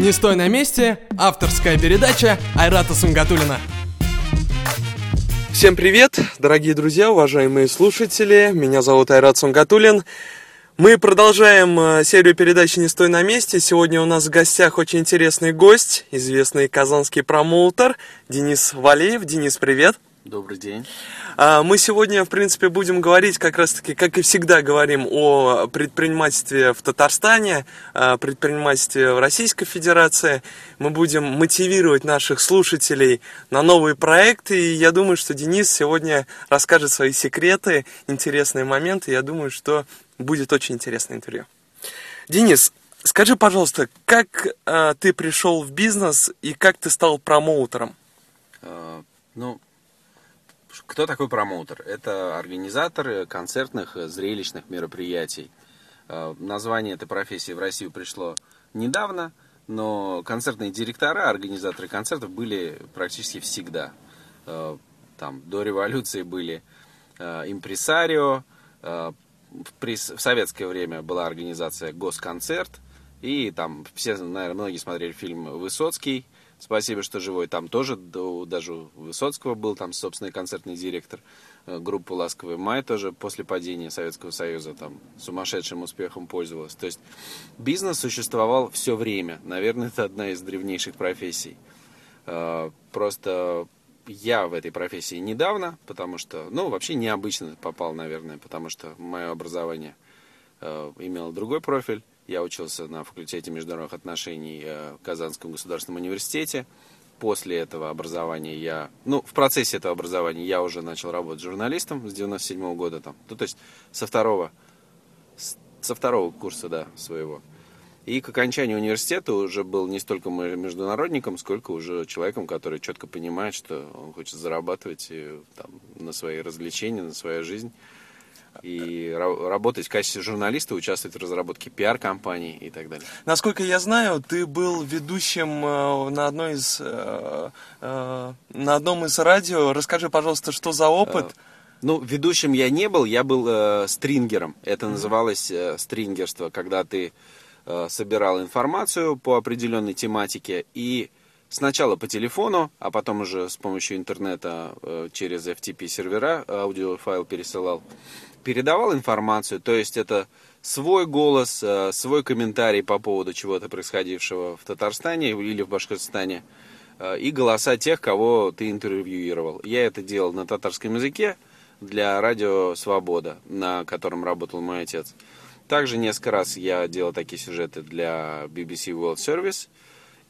«Не стой на месте» – авторская передача Айрата Сунгатулина. Всем привет, дорогие друзья, уважаемые слушатели. Меня зовут Айрат Сунгатулин. Мы продолжаем э, серию передач «Не стой на месте». Сегодня у нас в гостях очень интересный гость, известный казанский промоутер Денис Валеев. Денис, привет. Добрый день. А, мы сегодня, в принципе, будем говорить как раз-таки, как и всегда говорим, о предпринимательстве в Татарстане, предпринимательстве в Российской Федерации. Мы будем мотивировать наших слушателей на новые проекты. И я думаю, что Денис сегодня расскажет свои секреты, интересные моменты. Я думаю, что будет очень интересное интервью. Денис, скажи, пожалуйста, как э, ты пришел в бизнес и как ты стал промоутером? Uh, ну, кто такой промоутер? Это организатор концертных, зрелищных мероприятий. Э, название этой профессии в Россию пришло недавно, но концертные директора, организаторы концертов были практически всегда. Э, там, до революции были э, импресарио, в советское время была организация Госконцерт, и там все, наверное, многие смотрели фильм «Высоцкий», Спасибо, что живой. Там тоже, даже у Высоцкого был там собственный концертный директор э, группы «Ласковый май», тоже после падения Советского Союза там сумасшедшим успехом пользовалась. То есть бизнес существовал все время. Наверное, это одна из древнейших профессий. Э, просто я в этой профессии недавно, потому что, ну, вообще необычно попал, наверное, потому что мое образование э, имело другой профиль. Я учился на факультете международных отношений э, в Казанском государственном университете. После этого образования я, ну, в процессе этого образования я уже начал работать журналистом с 97 -го года там. Ну, то есть со второго, со второго курса, да, своего. И к окончанию университета уже был не столько международником, сколько уже человеком, который четко понимает, что он хочет зарабатывать и, там, на свои развлечения, на свою жизнь и работать в качестве журналиста, участвовать в разработке пиар-компаний и так далее. Насколько я знаю, ты был ведущим э, на одной из э, э, на одном из радио. Расскажи, пожалуйста, что за опыт? Ну, ведущим я не был, я был э, стрингером. Это называлось э, стрингерство, когда ты э, собирал информацию по определенной тематике и сначала по телефону, а потом уже с помощью интернета э, через FTP сервера аудиофайл пересылал передавал информацию, то есть это свой голос, э, свой комментарий по поводу чего-то происходившего в Татарстане или в Башкортостане, э, и голоса тех, кого ты интервьюировал. Я это делал на татарском языке для радио «Свобода», на котором работал мой отец. Также несколько раз я делал такие сюжеты для BBC World Service,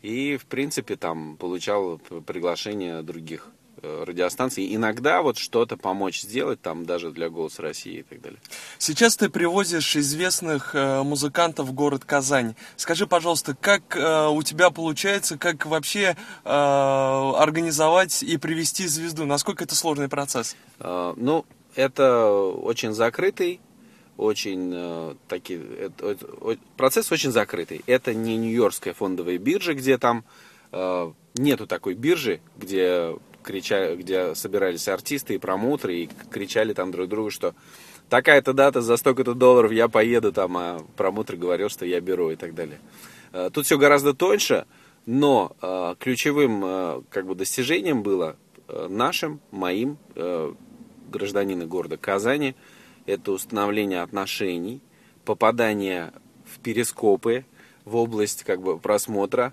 и, в принципе, там получал приглашение других Э, радиостанций. Иногда вот что-то помочь сделать, там даже для «Голоса России» и так далее. Сейчас ты привозишь известных э, музыкантов в город Казань. Скажи, пожалуйста, как э, у тебя получается, как вообще организовать и привести звезду? Насколько это сложный процесс? Ну, это очень закрытый, очень э, таки, это, процесс очень закрытый. Это не Нью-Йоркская фондовая биржа, где там э, нету такой биржи, где кричали, где собирались артисты и промоутеры и кричали там друг другу, что такая-то дата за столько-то долларов я поеду там, а промоутер говорил, что я беру и так далее. Э, тут все гораздо тоньше, но э, ключевым э, как бы достижением было нашим, моим гражданина города Казани, это установление отношений, попадание в перископы, в область как бы просмотра,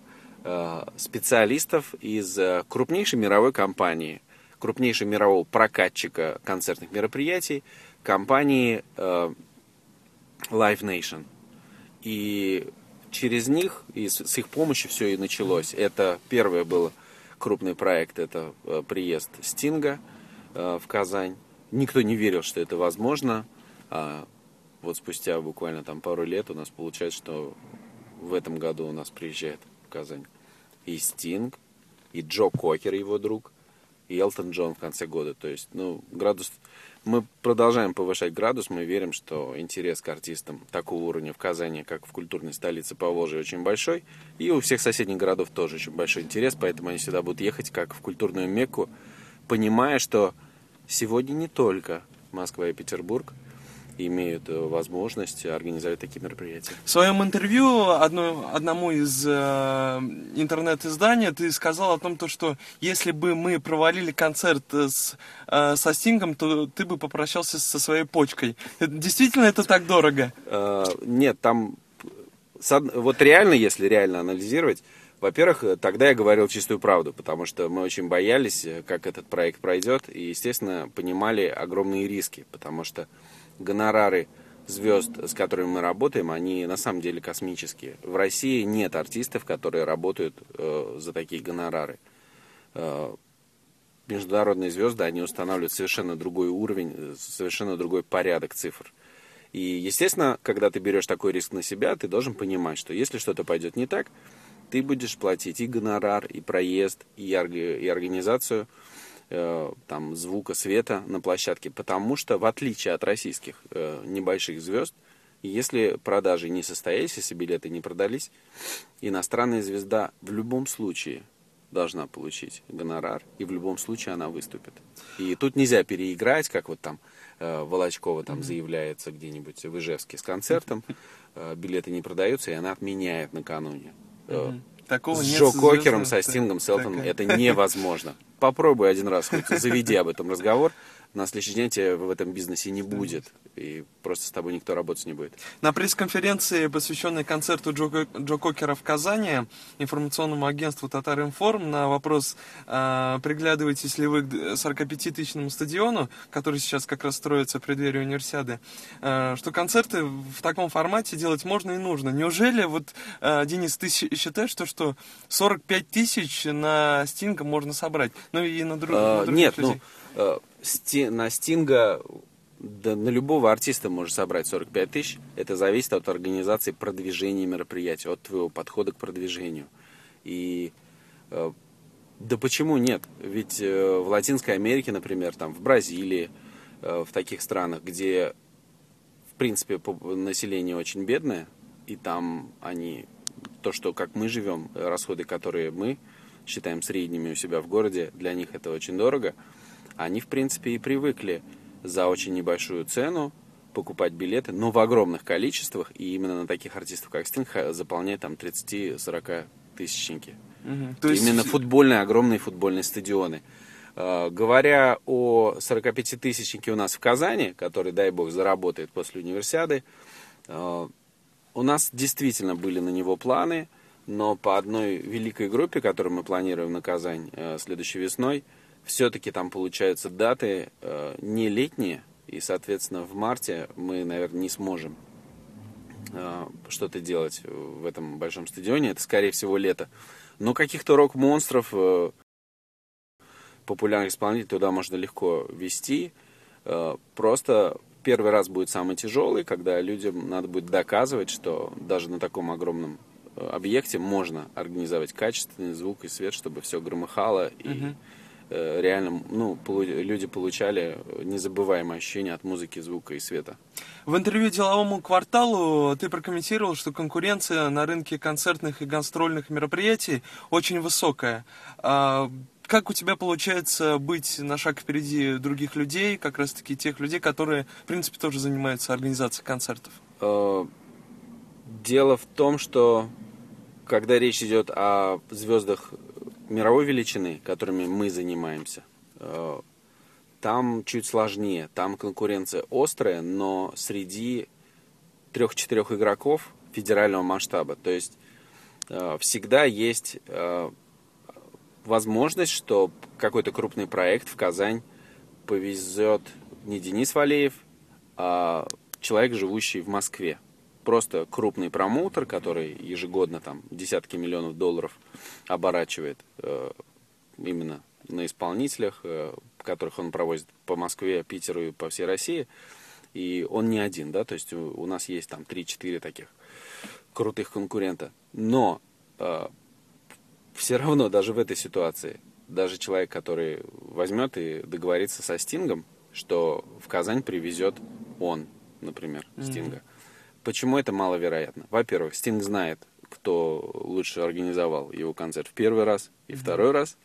Э, специалистов из э, крупнейшей мировой компании, крупнейшего мирового прокатчика концертных мероприятий, компании э, Live Nation. И через них, и с их помощью все и началось. Это первый был крупный проект, это приезд Стинга в Казань. Никто не верил, что это возможно. А вот спустя буквально там пару лет у нас получается, что в этом году у нас приезжает в Казань и Стинг, и Джо Кокер, его друг, и Элтон Джон в конце года. То есть, ну, градус... Мы продолжаем повышать градус, мы верим, что интерес к артистам такого уровня в Казани, как в культурной столице Поволжья, очень большой. И у всех соседних городов тоже очень большой интерес, поэтому они сюда будут ехать как в культурную Мекку, понимая, что сегодня не только Москва и Петербург, имеют э, возможность организовать такие мероприятия. В своем интервью одно, одному из э, интернет-изданий ты сказал о том, то, что если бы мы провалили концерт с, э, со Стингом, то ты бы попрощался со своей почкой. Действительно это так дорого? Э, нет, там вот реально, если реально анализировать, во-первых, тогда я говорил чистую правду, потому что мы очень боялись, как этот проект пройдет, и, естественно, понимали огромные риски, потому что гонорары звезд, с которыми мы работаем, они на самом деле космические. В России нет артистов, которые работают э, за такие гонорары. Э, международные звезды, они устанавливают совершенно другой уровень, совершенно другой порядок цифр. И, естественно, когда ты берешь такой риск на себя, ты должен понимать, что если что-то пойдет не так, ты будешь платить и гонорар, и проезд, и, и организацию – Э, там, звука, света на площадке, потому что, в отличие от российских э, небольших звезд, если продажи не состоялись, если билеты не продались, иностранная звезда в любом случае должна получить гонорар, и в любом случае она выступит. И тут нельзя переиграть, как вот там э, Волочкова там заявляется где-нибудь в Ижевске с концертом, э, билеты не продаются, и она отменяет накануне. Э, Такого с Джо Кокером, со Стингом, с Элтоном это невозможно. Попробуй один раз, хоть заведи об этом разговор. На следующий день тебя в этом бизнесе не будет. И просто с тобой никто работать не будет. На пресс-конференции, посвященной концерту Джо, Джо Кокера в Казани, информационному агентству Татар Информ на вопрос, э, приглядываетесь ли вы к 45-тысячному стадиону, который сейчас как раз строится в преддверии универсиады, э, что концерты в таком формате делать можно и нужно. Неужели, вот, э, Денис, ты считаешь, что, что 45 тысяч на Стинга можно собрать? Ну и на, друг, А, на других Нет, людей. ну, Сти- на Стинга, да, на любого артиста можно собрать 45 тысяч. Это зависит от организации продвижения мероприятия, от твоего подхода к продвижению. И э, да почему нет? Ведь э, в Латинской Америке, например, там в Бразилии, э, в таких странах, где в принципе население очень бедное, и там они, то, что как мы живем, э, расходы, которые мы считаем средними у себя в городе, для них это очень дорого, они, в принципе, и привыкли за очень небольшую цену покупать билеты, но в огромных количествах, и именно на таких артистов, как Стинг, ха- заполнять там 30-40 тысячники. Мгм. Именно футбольные, огромные футбольные стадионы. Э, Говоря о 45-тысячнике у нас в Казани, который, дай бог, заработает после универсиады, э, у нас действительно были на него планы, но по одной великой группе, которую мы планируем на Казань э, следующей весной, все-таки там получаются даты э, не летние, и, соответственно, в марте мы, наверное, не сможем э, что-то делать в этом большом стадионе. Это, скорее всего, лето. Но каких-то рок-монстров, э, популярных исполнителей туда можно легко вести. Э, Просто первый раз будет самый тяжелый, когда людям надо будет доказывать, что даже на таком огромном э, объекте можно организовать качественный звук и свет, чтобы все громыхало э, реально ну, люди получали незабываемое ощущение от музыки, звука и света. В интервью деловому кварталу ты прокомментировал, что конкуренция на рынке концертных и гастрольных мероприятий очень высокая. А Как у тебя получается быть на шаг впереди других людей, как раз таки тех людей, которые, в принципе, тоже занимаются организацией концертов? Э, Дело в том, что когда речь идет о звездах мировой величины, которыми мы занимаемся, э, там чуть сложнее. Там конкуренция острая, но среди трех-четырех игроков федерального масштаба. То есть э, всегда есть э, возможность, что какой-то крупный проект в Казань повезет не Денис Валеев, а человек, живущий в Москве. Просто крупный промоутер, который ежегодно там десятки миллионов долларов оборачивает э, именно на исполнителях, э, которых он провозит по Москве, Питеру и по всей России. И он не один, да, то есть у, у нас есть там 3-4 таких крутых конкурента. Но э, все равно даже в этой ситуации, даже человек, который возьмет и договорится со Стингом, что в Казань привезет он, например, Стинга. Почему это маловероятно? Во-первых, Стинг знает, кто лучше организовал его концерт в первый раз и второй раз.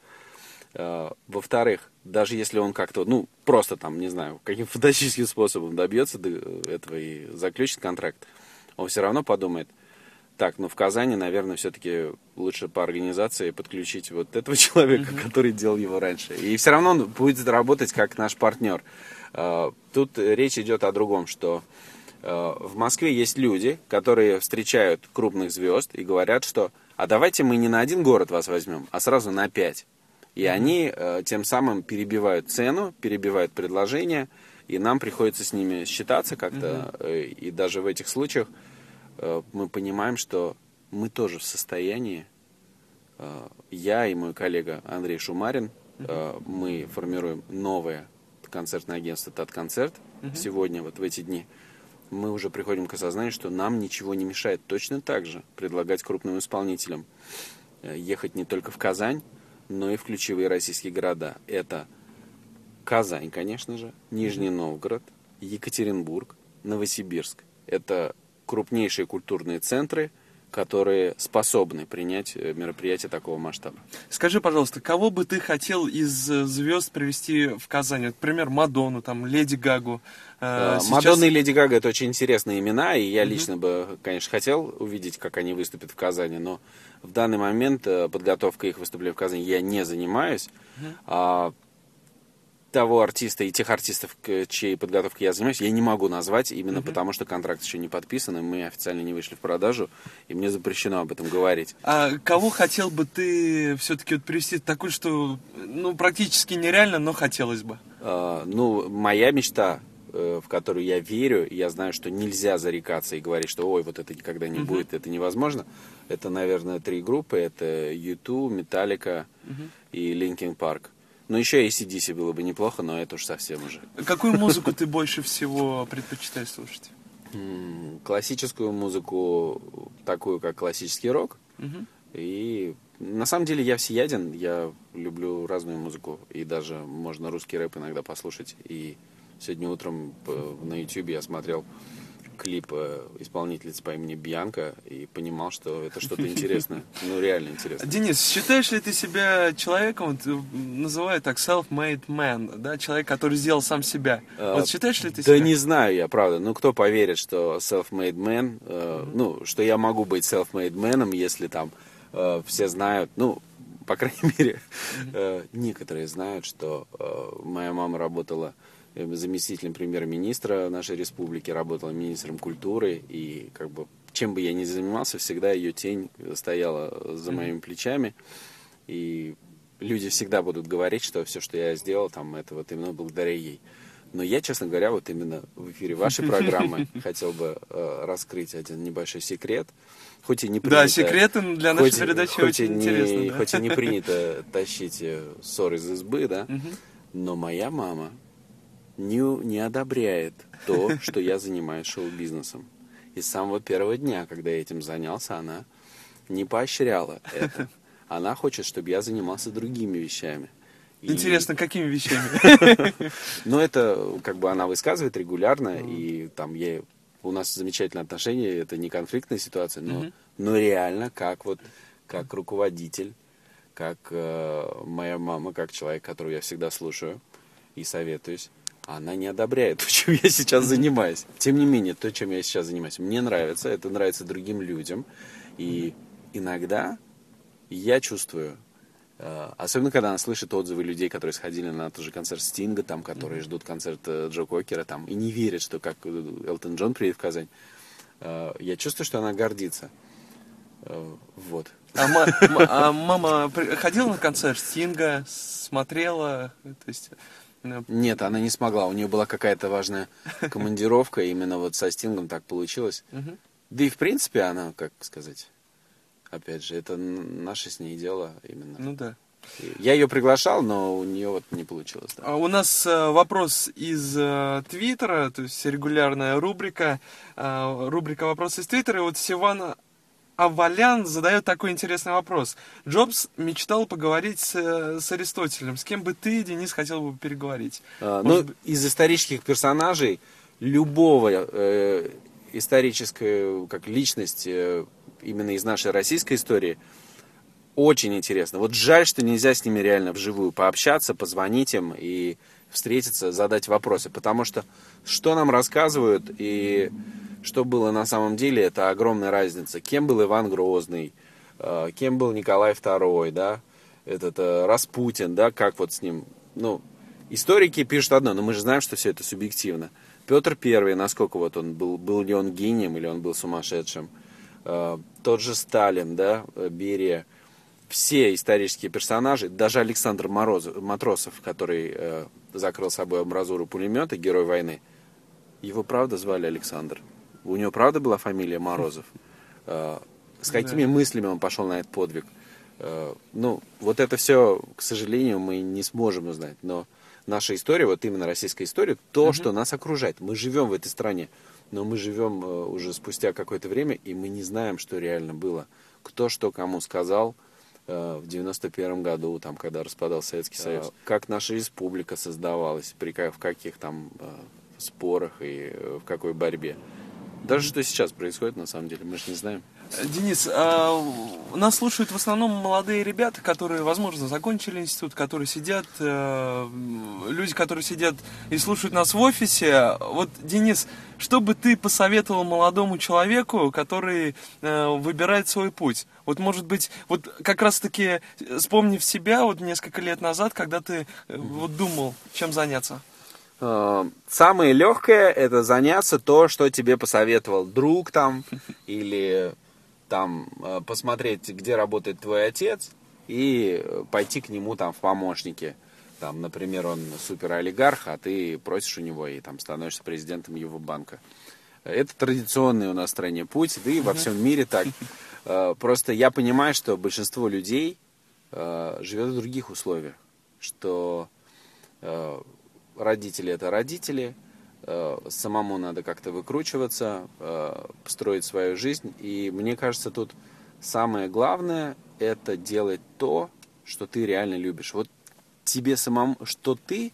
Э, Во-вторых, даже если он как-то, ну, просто там, не знаю, каким фантастическим способом добьется до этого и заключит контракт, он все равно подумает, так, ну в Казани, наверное, все-таки лучше по организации подключить вот этого человека, который делал его раньше. И все равно он будет работать как наш партнер. Э, Тут речь идет о другом, что в Москве есть люди, которые встречают крупных звезд и говорят, что а давайте мы не на один город вас возьмем, а сразу на пять. И они э, тем самым перебивают цену, перебивают предложение, и нам приходится с ними считаться как-то. э, И даже в этих случаях э, мы понимаем, что мы тоже в состоянии, э, я и мой коллега Андрей Шумарин, э, мы формируем новое концертное агентство «Тат-концерт» сегодня, вот в эти дни. Мы уже приходим к осознанию, что нам ничего не мешает точно так же предлагать крупным исполнителям э, ехать не только в Казань, но и в ключевые российские города. Это Казань, конечно же, Нижний Новгород, Екатеринбург, Новосибирск. Это крупнейшие культурные центры, которые способны принять э, мероприятие такого масштаба. Скажи, пожалуйста, кого бы ты хотел из э, звезд привести в Казань? Например, Мадонну, там, Леди Гагу. Э, Э, сейчас- Мадонна и Леди Гага это очень интересные имена, и я лично бы, конечно, хотел увидеть, как они выступят в Казани, но в данный момент подготовкой их выступления в Казани я не занимаюсь. Того артиста и тех артистов, к чьей подготовкой я занимаюсь, я не могу назвать, именно потому что контракт еще не подписан, и мы официально не вышли в продажу, и мне запрещено об этом говорить. А кого хотел бы ты все-таки вот привести такой, что ну, практически нереально, но хотелось бы? А, ну, моя мечта, э, в которую я верю, я знаю, что нельзя зарекаться и говорить, что ой, вот это никогда не будет, это невозможно. Это, наверное, три группы. Это U2, Metallica и Linkin Park. Ну, еще и ACDC было бы неплохо, но это уж совсем уже. Какую музыку ты больше всего предпочитаешь слушать? Классическую музыку, такую как классический рок. И на самом деле я всеяден, я люблю разную музыку. И даже можно русский рэп иногда послушать. И сегодня утром э, на YouTube я смотрел клип э, исполнительницы по имени Бьянка и понимал, что это что-то интересное. Ну, реально интересно. Денис, считаешь ли ты себя человеком, э, называют так, self-made man, да, человек, который сделал сам себя? А, Вот считаешь ли ты Да себя? не знаю я, правда. Ну, кто поверит, что self-made man, э, ну, что я могу быть self-made man, если там э, все знают, ну, по крайней мере, э, некоторые знают, что э, моя мама работала э, заместителем премьер-министра нашей республики, работала министром культуры, и как бы чем бы я ни занимался, всегда ее тень стояла за моими плечами, и люди всегда будут говорить, что все, что я сделал, там, это вот именно благодаря ей. Но я, честно говоря, вот именно в эфире вашей программы хотел бы э, раскрыть один небольшой секрет. Хоть и не принято, Да, секреты для нашей хоть- передачи хоть очень не- интересны. да. Хоть и не принято тащить э, ссор из избы, да, но моя мама не, не одобряет то, что я занимаюсь шоу-бизнесом. И с самого первого дня, когда я этим занялся, она не поощряла это. Она хочет, чтобы я занимался другими вещами. И- Интересно, какими вещами? но это как бы она высказывает регулярно, и там я, у нас замечательные отношения, это не конфликтная ситуация, но, но реально как вот как руководитель, как э, моя мама, как человек, которого я всегда слушаю и советуюсь, она не одобряет то, чем я сейчас занимаюсь. Тем не менее, то, чем я сейчас занимаюсь, мне нравится, это нравится другим людям, и иногда я чувствую, э, особенно когда она слышит отзывы людей, которые сходили на тот же концерт Стинга, там, которые ждут концерт э, Джо Кокера, там, и не верят, что как э, Элтон Джон приедет в Казань. Я чувствую, что она гордится. Вот. А, ма- а мама ходила на концерт Стинга, смотрела, то есть... Нет, она не смогла. У нее была какая-то важная командировка, именно вот со Стингом так получилось. Да и в принципе она, как сказать, опять же, это наше с ней дело именно. Ну да. Я ее приглашал, но у нее вот не получилось. да. А У нас э, вопрос из э, Твиттера, то есть регулярная рубрика, э, рубрика «Вопросы из Твиттера». И вот Сиван Авалян задает такой интересный вопрос. Джобс мечтал поговорить с, с Аристотелем. С кем бы ты, Денис, хотел бы переговорить? А, Может Ну, из исторических персонажей любого э, исторической как личность э, именно из нашей российской истории очень интересно. Вот жаль, что нельзя с ними реально вживую пообщаться, позвонить им и встретиться, задать вопросы. Потому что что нам рассказывают и что было на самом деле, это огромная разница. Кем был Иван Грозный, э, кем был Николай II, да, этот э, Распутин, да, как вот с ним, ну, историки пишут одно, но мы же знаем, что все это субъективно. Петр Первый, насколько вот он был, был ли он гением или он был сумасшедшим. Э, тот же Сталин, да, Берия, все исторические персонажи, даже Александр Мороз, Матросов, который закрыл собой амбразуру пулемета, герой войны, его правда звали Александр. У него правда была фамилия Морозов. Э, с какими да. мыслями он пошел на этот подвиг? Э, ну, вот это все, к сожалению, мы не сможем узнать. Но наша история, вот именно российская история, то, угу. что нас окружает. Мы живем в этой стране, но мы живем э, уже спустя какое-то время, и мы не знаем, что реально было. Кто что кому сказал, в 91 году, там, когда распадался Советский Союз, как наша республика создавалась, при, в каких там э, спорах и э, в какой борьбе. Даже что сейчас происходит, на самом деле, мы же не знаем. Денис, а, нас слушают в основном молодые ребята, которые, возможно, закончили институт, которые сидят, а, люди, которые сидят и слушают нас в офисе. Вот, Денис, что бы ты посоветовал молодому человеку, который а, выбирает свой путь? Вот, может быть, вот как раз-таки, вспомнив себя вот несколько лет назад, когда ты вот думал, чем заняться. Самое легкое это заняться то, что тебе посоветовал друг там или там э, посмотреть, где работает твой отец, и пойти к нему там в помощники. Там, например, он супер олигарх, а ты просишь у него и там становишься президентом его банка. Это традиционный у нас в стране путь, да и во всем мире так. Э, просто я понимаю, что большинство людей э, живет в других условиях, что родители это родители, Э, самому надо как-то выкручиваться, э, строить свою жизнь. И мне кажется, тут самое главное это делать то, что ты реально любишь. Вот тебе самому, что ты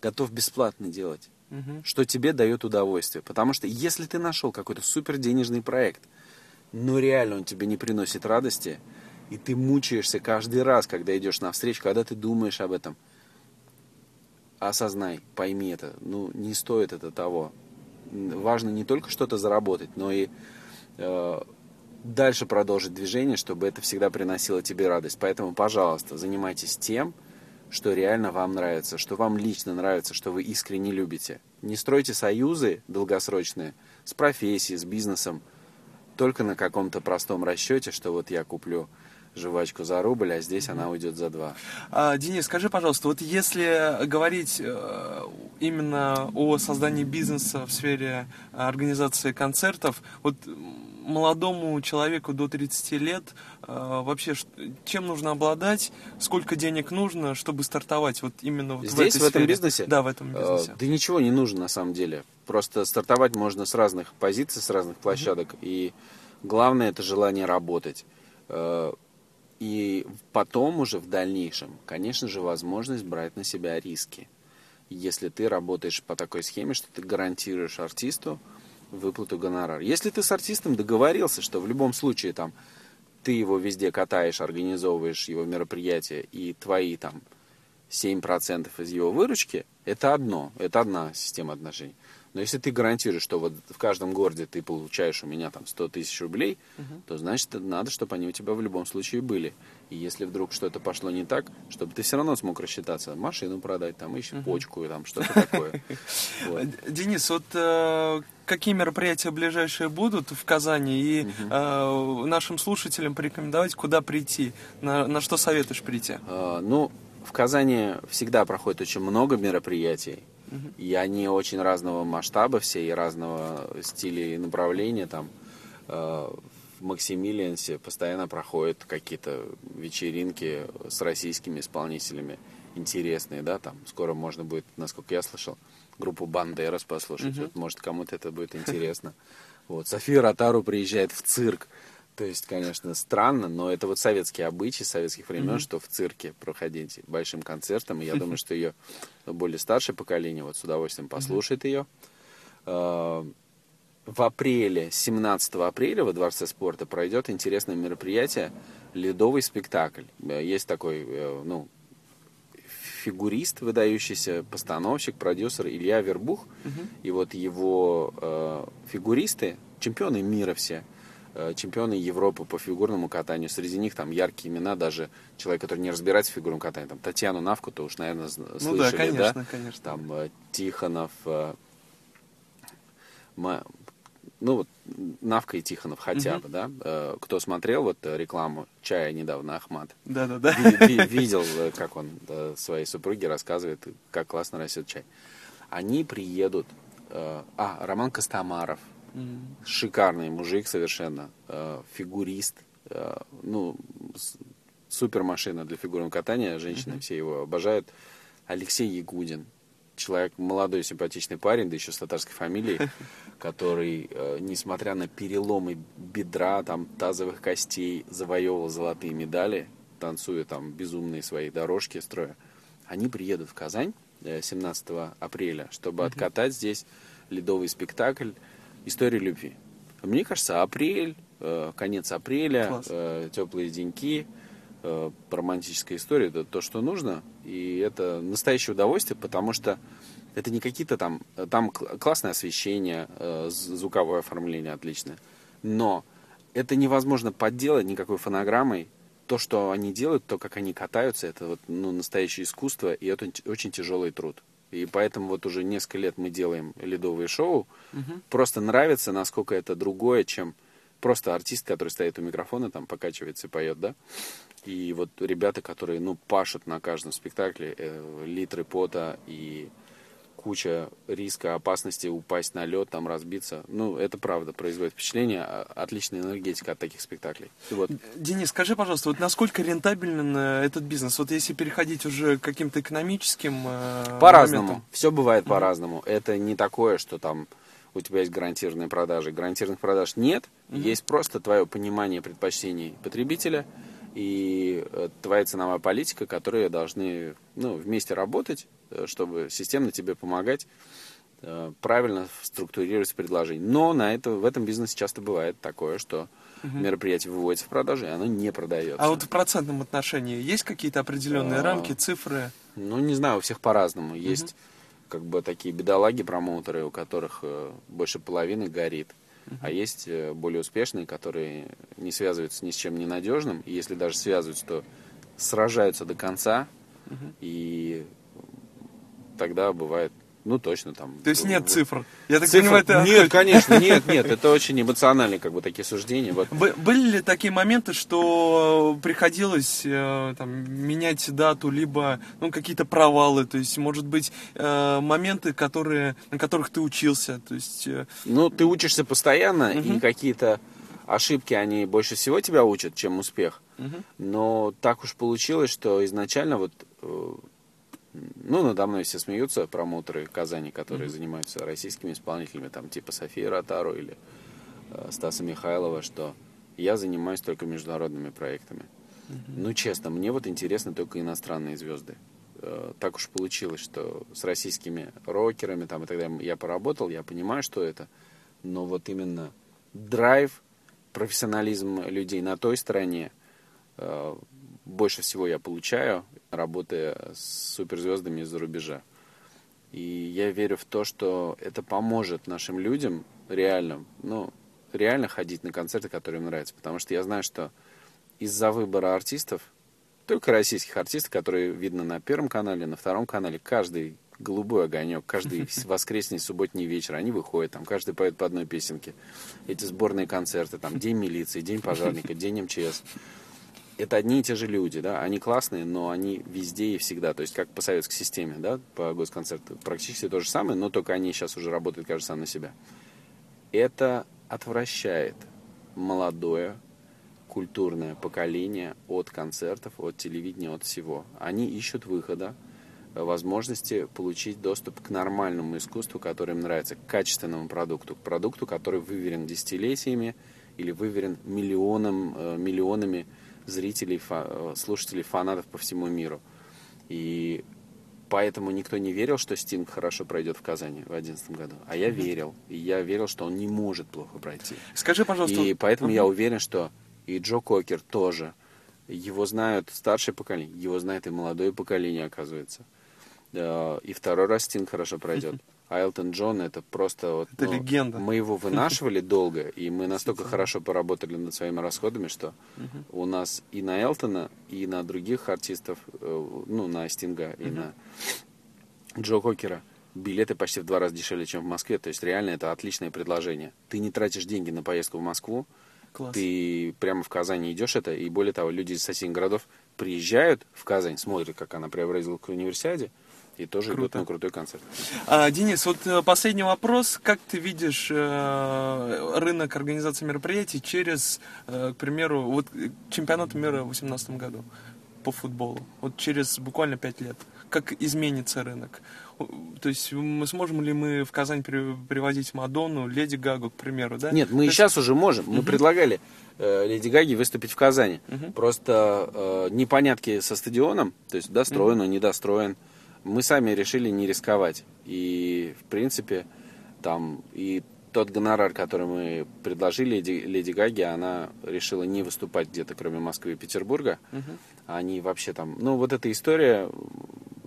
готов бесплатно делать, угу. что тебе дает удовольствие. Потому что если ты нашел какой-то супер денежный проект, но реально он тебе не приносит радости, и ты мучаешься каждый раз, когда идешь на встречу, когда ты думаешь об этом – осознай, пойми это. Ну, не стоит это того. Важно не только что-то заработать, но и э, дальше продолжить движение, чтобы это всегда приносило тебе радость. Поэтому, пожалуйста, занимайтесь тем, что реально вам нравится, что вам лично нравится, что вы искренне любите. Не стройте союзы долгосрочные с профессией, с бизнесом, только на каком-то простом расчете, что вот я куплю жвачку за рубль, а здесь она уйдет за два. А, Денис, скажи, пожалуйста, вот если говорить э, именно о создании бизнеса в сфере организации концертов, вот молодому человеку до 30 лет э, вообще чем нужно обладать, сколько денег нужно, чтобы стартовать вот именно вот Здесь, в, этой в этом сфере? бизнесе? Да, в этом бизнесе. Э, да ничего не нужно на самом деле. Просто стартовать можно с разных позиций, с разных площадок. Mm-hmm. И главное это желание работать. И потом уже в дальнейшем, конечно же, возможность брать на себя риски. Если ты работаешь по такой схеме, что ты гарантируешь артисту выплату гонорара. Если ты с артистом договорился, что в любом случае там ты его везде катаешь, организовываешь его мероприятия, и твои там 7% из его выручки, это одно, это одна система отношений. Но если ты гарантируешь, что вот в каждом городе ты получаешь у меня там 100 тысяч рублей, угу. то значит надо, чтобы они у тебя в любом случае были. И если вдруг что-то пошло не так, чтобы ты все равно смог рассчитаться, машину продать, там, еще угу. почку, там, что-то такое. Денис, вот э, какие мероприятия ближайшие будут в Казани и э, нашим слушателям порекомендовать, куда прийти, на что советуешь прийти? А, ну, в Казани всегда проходит очень много мероприятий. И они очень разного масштаба все, и разного стиля и направления. Там э, в Максимилиансе постоянно проходят какие-то вечеринки с российскими исполнителями интересные, да, там скоро можно будет, насколько я слышал, группу Бандерас послушать. Вот, может, кому-то это будет интересно. Вот. София Ротару приезжает в цирк. То есть, конечно, странно, но это вот советские обычаи советских времен, mm-hmm. что в цирке проходить большим концертом. И я думаю, что ее более старшее поколение вот с удовольствием послушает mm-hmm. ее. А, в апреле, 17 апреля во Дворце спорта пройдет интересное мероприятие ледовый спектакль. Э, Есть такой, э, ну, фигурист, выдающийся, постановщик, продюсер Илья Вербух. И вот его э, фигуристы, чемпионы мира все, чемпионы Европы по фигурному катанию. Среди них там яркие имена, даже человек, который не разбирается в фигурном катании. Там Татьяну Навку, то уж, наверное, Ну слышали, да, конечно, да? конечно. Там э, Тихонов, э, ну вот Навка и Тихонов хотя бы, да? Э, кто смотрел вот э, рекламу чая недавно, Ахмат, Да-да-да. ви- ви- видел, э, как он э, своей супруге рассказывает, как классно растет чай. Они приедут, э, а, Роман Костомаров, Шикарный мужик совершенно, э, фигурист, э, ну, с- супер машина для фигурного катания, женщины все его обожают. Алексей Ягудин, человек, молодой симпатичный парень, да еще с татарской фамилией, который, э, несмотря на переломы бедра, там, тазовых костей, завоевывал золотые медали, танцуя там безумные свои дорожки, строя. Они приедут в Казань э, 17 апреля, чтобы откатать здесь ледовый спектакль «История любви». Мне кажется, апрель, э, конец апреля, Класс. э, теплые деньки, э, романтическая история, это то, что нужно. И это настоящее удовольствие, потому что это не какие-то там... Там кл- классное освещение, звуковое оформление отличное. Но это невозможно подделать никакой фонограммой. То, что они делают, то, как они катаются, это вот, ну, настоящее искусство, и это очень тяжелый труд. И поэтому вот уже несколько лет мы делаем ледовые шоу. Просто нравится, насколько это другое, чем просто артист, который стоит у микрофона, там покачивается и поет, да? И вот ребята, которые, ну, пашут на каждом спектакле, э, литры пота и куча риска, опасности упасть на лед, там разбиться. Ну, это правда, производит впечатление. А- Отличная энергетика от таких спектаклей. И вот Денис, скажи, пожалуйста, вот насколько рентабелен э, этот бизнес? Вот если переходить уже к каким-то экономическим э, По-разному. Все бывает по-разному. Это не такое, что там у тебя есть гарантированные продажи. Гарантированных продаж нет. Есть просто твое понимание предпочтений потребителя и э, твоя ценовая политика, которые должны ну, вместе работать, э, чтобы системно тебе помогать э, правильно структурировать предложение. Но на это, в этом бизнесе часто бывает такое, что мероприятие выводится в продажу, и оно не продается. А вот в процентном отношении есть какие-то определенные А. рамки, цифры? Ну, не знаю, у всех по-разному. Есть как бы такие бедолаги-промоутеры, у которых больше половины горит. А есть э, более успешные, которые не связываются ни с чем ненадежным. И если даже связываются, то сражаются до конца. И тогда бывает, ну точно там. То есть нет в- цифр? Я так цифр- понимаю, это... Нет, конечно, нет, нет. Это очень эмоциональные как бы такие суждения. Вот Бы- Были ли такие моменты, что приходилось э, там, менять дату, либо ну, какие-то провалы, то есть, может быть, э, моменты, которые, на которых ты учился, то есть, э, Ну, ты учишься постоянно, и какие-то ошибки, они больше всего тебя учат, чем успех. Но так уж получилось, что изначально вот, ну, надо мной все смеются, промоутеры Казани, которые занимаются российскими исполнителями, там, типа Софии Ротару или э, Стаса Михайлова, что я занимаюсь только международными проектами. Ну, честно, мне вот интересны только иностранные звезды. Э, Так уж получилось, что с российскими рокерами там и так далее я поработал, я понимаю, что это. Но вот именно драйв, профессионализм людей на той стороне э, больше всего я получаю, работая с суперзвездами из-за рубежа. И я верю в то, что это поможет нашим людям реально, ну, реально ходить на концерты, которые им нравятся. Потому что я знаю, что из-за выбора артистов, только российских артистов, которые видно на Первом канале, на Втором канале, каждый голубой огонек, каждый воскресный, субботний вечер, они выходят, там каждый поет по одной песенке. Эти сборные концерты, там День милиции, День пожарника, День МЧС. Это одни и те же люди, да, они классные, но они везде и всегда, то есть как по советской системе, да, по госконцерту, практически то же самое, но только они сейчас уже работают каждый сам на себя. Это отвращает молодое культурное поколение от концертов, от телевидения, от всего. Они ищут выхода, возможности получить доступ к нормальному искусству, которое им нравится, к качественному продукту, к продукту, который выверен десятилетиями или выверен миллионом, э, миллионами зрителей, фа- э, слушателей, фанатов по всему миру. И поэтому никто не верил, что Стинг хорошо пройдет в Казани в 2011 году. А я верил. И я верил, что он не может плохо пройти. скажи, пожалуйста, И поэтому Мгм. я уверен, что и Джо Кокер тоже Его знают старшее поколение, его знает и молодое поколение, оказывается. Э, И второй раз Стинг хорошо пройдет. А Элтон Джон это просто вот, Это ну, легенда. Мы его вынашивали долго, и мы настолько хорошо поработали над своими расходами, что у нас и на Элтона, и на других артистов, э, ну, на Стинга, и на Джо Кокера билеты почти в два раза дешевле, чем в Москве. То есть реально это отличное предложение. Ты не тратишь деньги на поездку в Москву, Класс. ты прямо в Казани идешь это, и более того, люди из соседних городов приезжают в Казань, смотрят, как она преобразила к универсиаде, и тоже идут Круто. на крутой концерт. А, Денис, вот э, последний вопрос. Как ты видишь э, рынок организации мероприятий через, э, к примеру, вот э, чемпионат мира в 2018 году по футболу? Вот через буквально пять лет. Как изменится рынок? То есть мы сможем ли мы в Казань при- привозить Мадонну, Леди Гагу, к примеру, да? Нет, мы То и есть- сейчас уже можем. Мы предлагали э, Леди Гаге выступить в Казани. Мгм. Просто э, непонятки со стадионом, то есть достроен он, недостроен. Мы сами решили не рисковать. И, в принципе, там и тот гонорар, который мы предложили Леди, Леди Гаге, она решила не выступать где-то, кроме Москвы и Петербурга. Мгм. Они вообще там... Ну, вот эта история,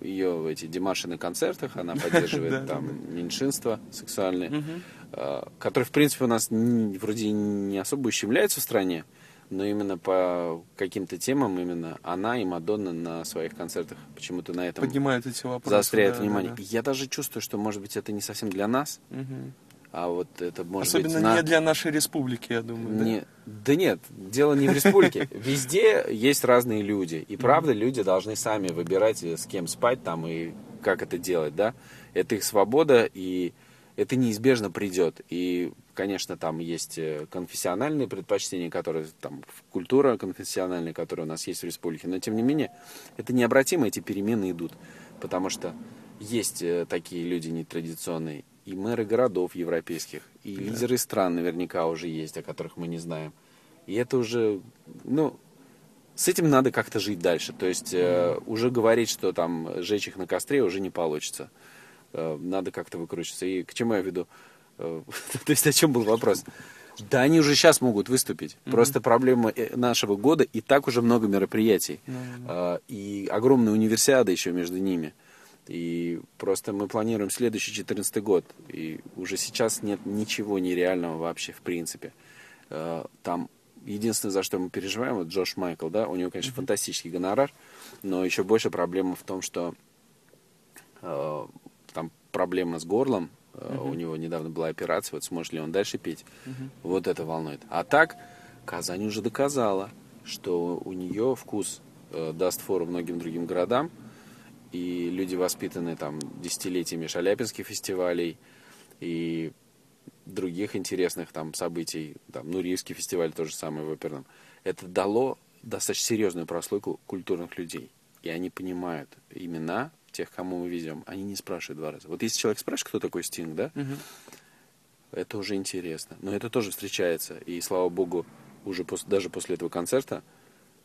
ее эти демарши на концертах, она поддерживает там меньшинства сексуальные Мгм. э, который, в принципе, у нас вроде не особо ущемляется в стране, но именно по каким-то темам именно она и Мадонна на своих концертах почему-то на этом Поднимают эти вопросы. заостряют да, внимание. да, да. Я даже чувствую, что, может быть, это не совсем для нас, Мгм. а вот это может Особенно быть на... не для нашей республики, я думаю. да? Не- да нет, дело не в республике. Везде есть разные люди. И правда, люди должны сами выбирать, э, с кем спать там и как это делать, да. Это их свобода, и это неизбежно придет. И, конечно, там есть э, конфессиональные предпочтения, которые там культура конфессиональная, которая у нас есть в республике. Но тем не менее, это необратимо, эти перемены идут. Потому что есть э, такие люди нетрадиционные, и мэры городов европейских, и лидеры стран наверняка уже есть, о которых мы не знаем. И это уже, ну, с этим надо как-то жить дальше. То есть э, уже говорить, что там жечь их на костре уже не получится. Э, надо как-то выкручиваться. И к чему я веду? Э, то есть о чем был вопрос? Да, они уже сейчас могут выступить. Просто проблема э, нашего года и так уже много мероприятий. Э, и огромная универсиада еще между ними. И просто мы планируем следующий 2014 год. И уже сейчас нет ничего нереального вообще в принципе. Там единственное, за что мы переживаем, вот Джош Майкл, да, у него, конечно, фантастический гонорар, но еще больше проблема в том, что проблема с горлом, э, у него недавно была операция, вот сможет ли он дальше петь, вот это волнует. А так, Казань уже доказала, что у нее вкус э, даст фору многим другим городам, и люди, воспитанные там десятилетиями шаляпинских фестивалей и других интересных там событий, там Нуриевский фестиваль то же самое в оперном, это дало достаточно серьезную прослойку культурных людей. И они понимают имена тех, кому мы везем. Они не спрашивают два раза. Вот если человек спрашивает, кто такой Стинг, да, Мгм. это уже интересно. Но это тоже встречается. И слава богу, уже пос- даже после этого концерта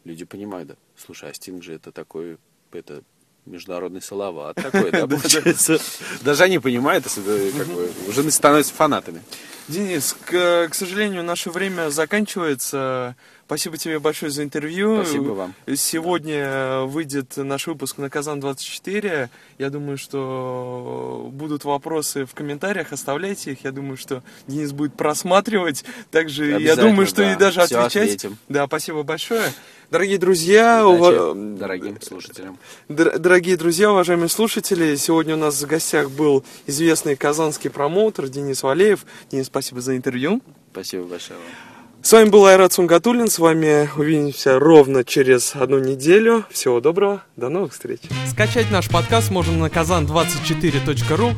люди понимают, да, слушай, а Стинг же это такой, это международный салават такой, да, получается. Даже они понимают, как бы, уже становятся фанатами. Денис, к, к сожалению, наше время заканчивается. Спасибо тебе большое за интервью. Спасибо вам. Сегодня выйдет наш выпуск на Казан-24. Я думаю, что будут вопросы в комментариях, оставляйте их. Я думаю, что Денис будет просматривать. Также я думаю, что да. и даже Всё отвечать. ответим. Да, спасибо большое. Дорогие друзья, Удачи ува- дорогим слушателям. Дор- Дорогие друзья, уважаемые слушатели, сегодня у нас в гостях был известный казанский промоутер Денис Валеев. Денис, спасибо за интервью. Спасибо большое вам. С вами был Айрат Сунгатуллин. С вами увидимся ровно через одну неделю. Всего доброго. До новых встреч. Скачать наш подкаст можно на kazan24.ru.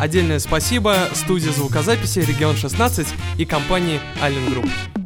Отдельное спасибо студии звукозаписи «Регион 16» и компании Allen Group.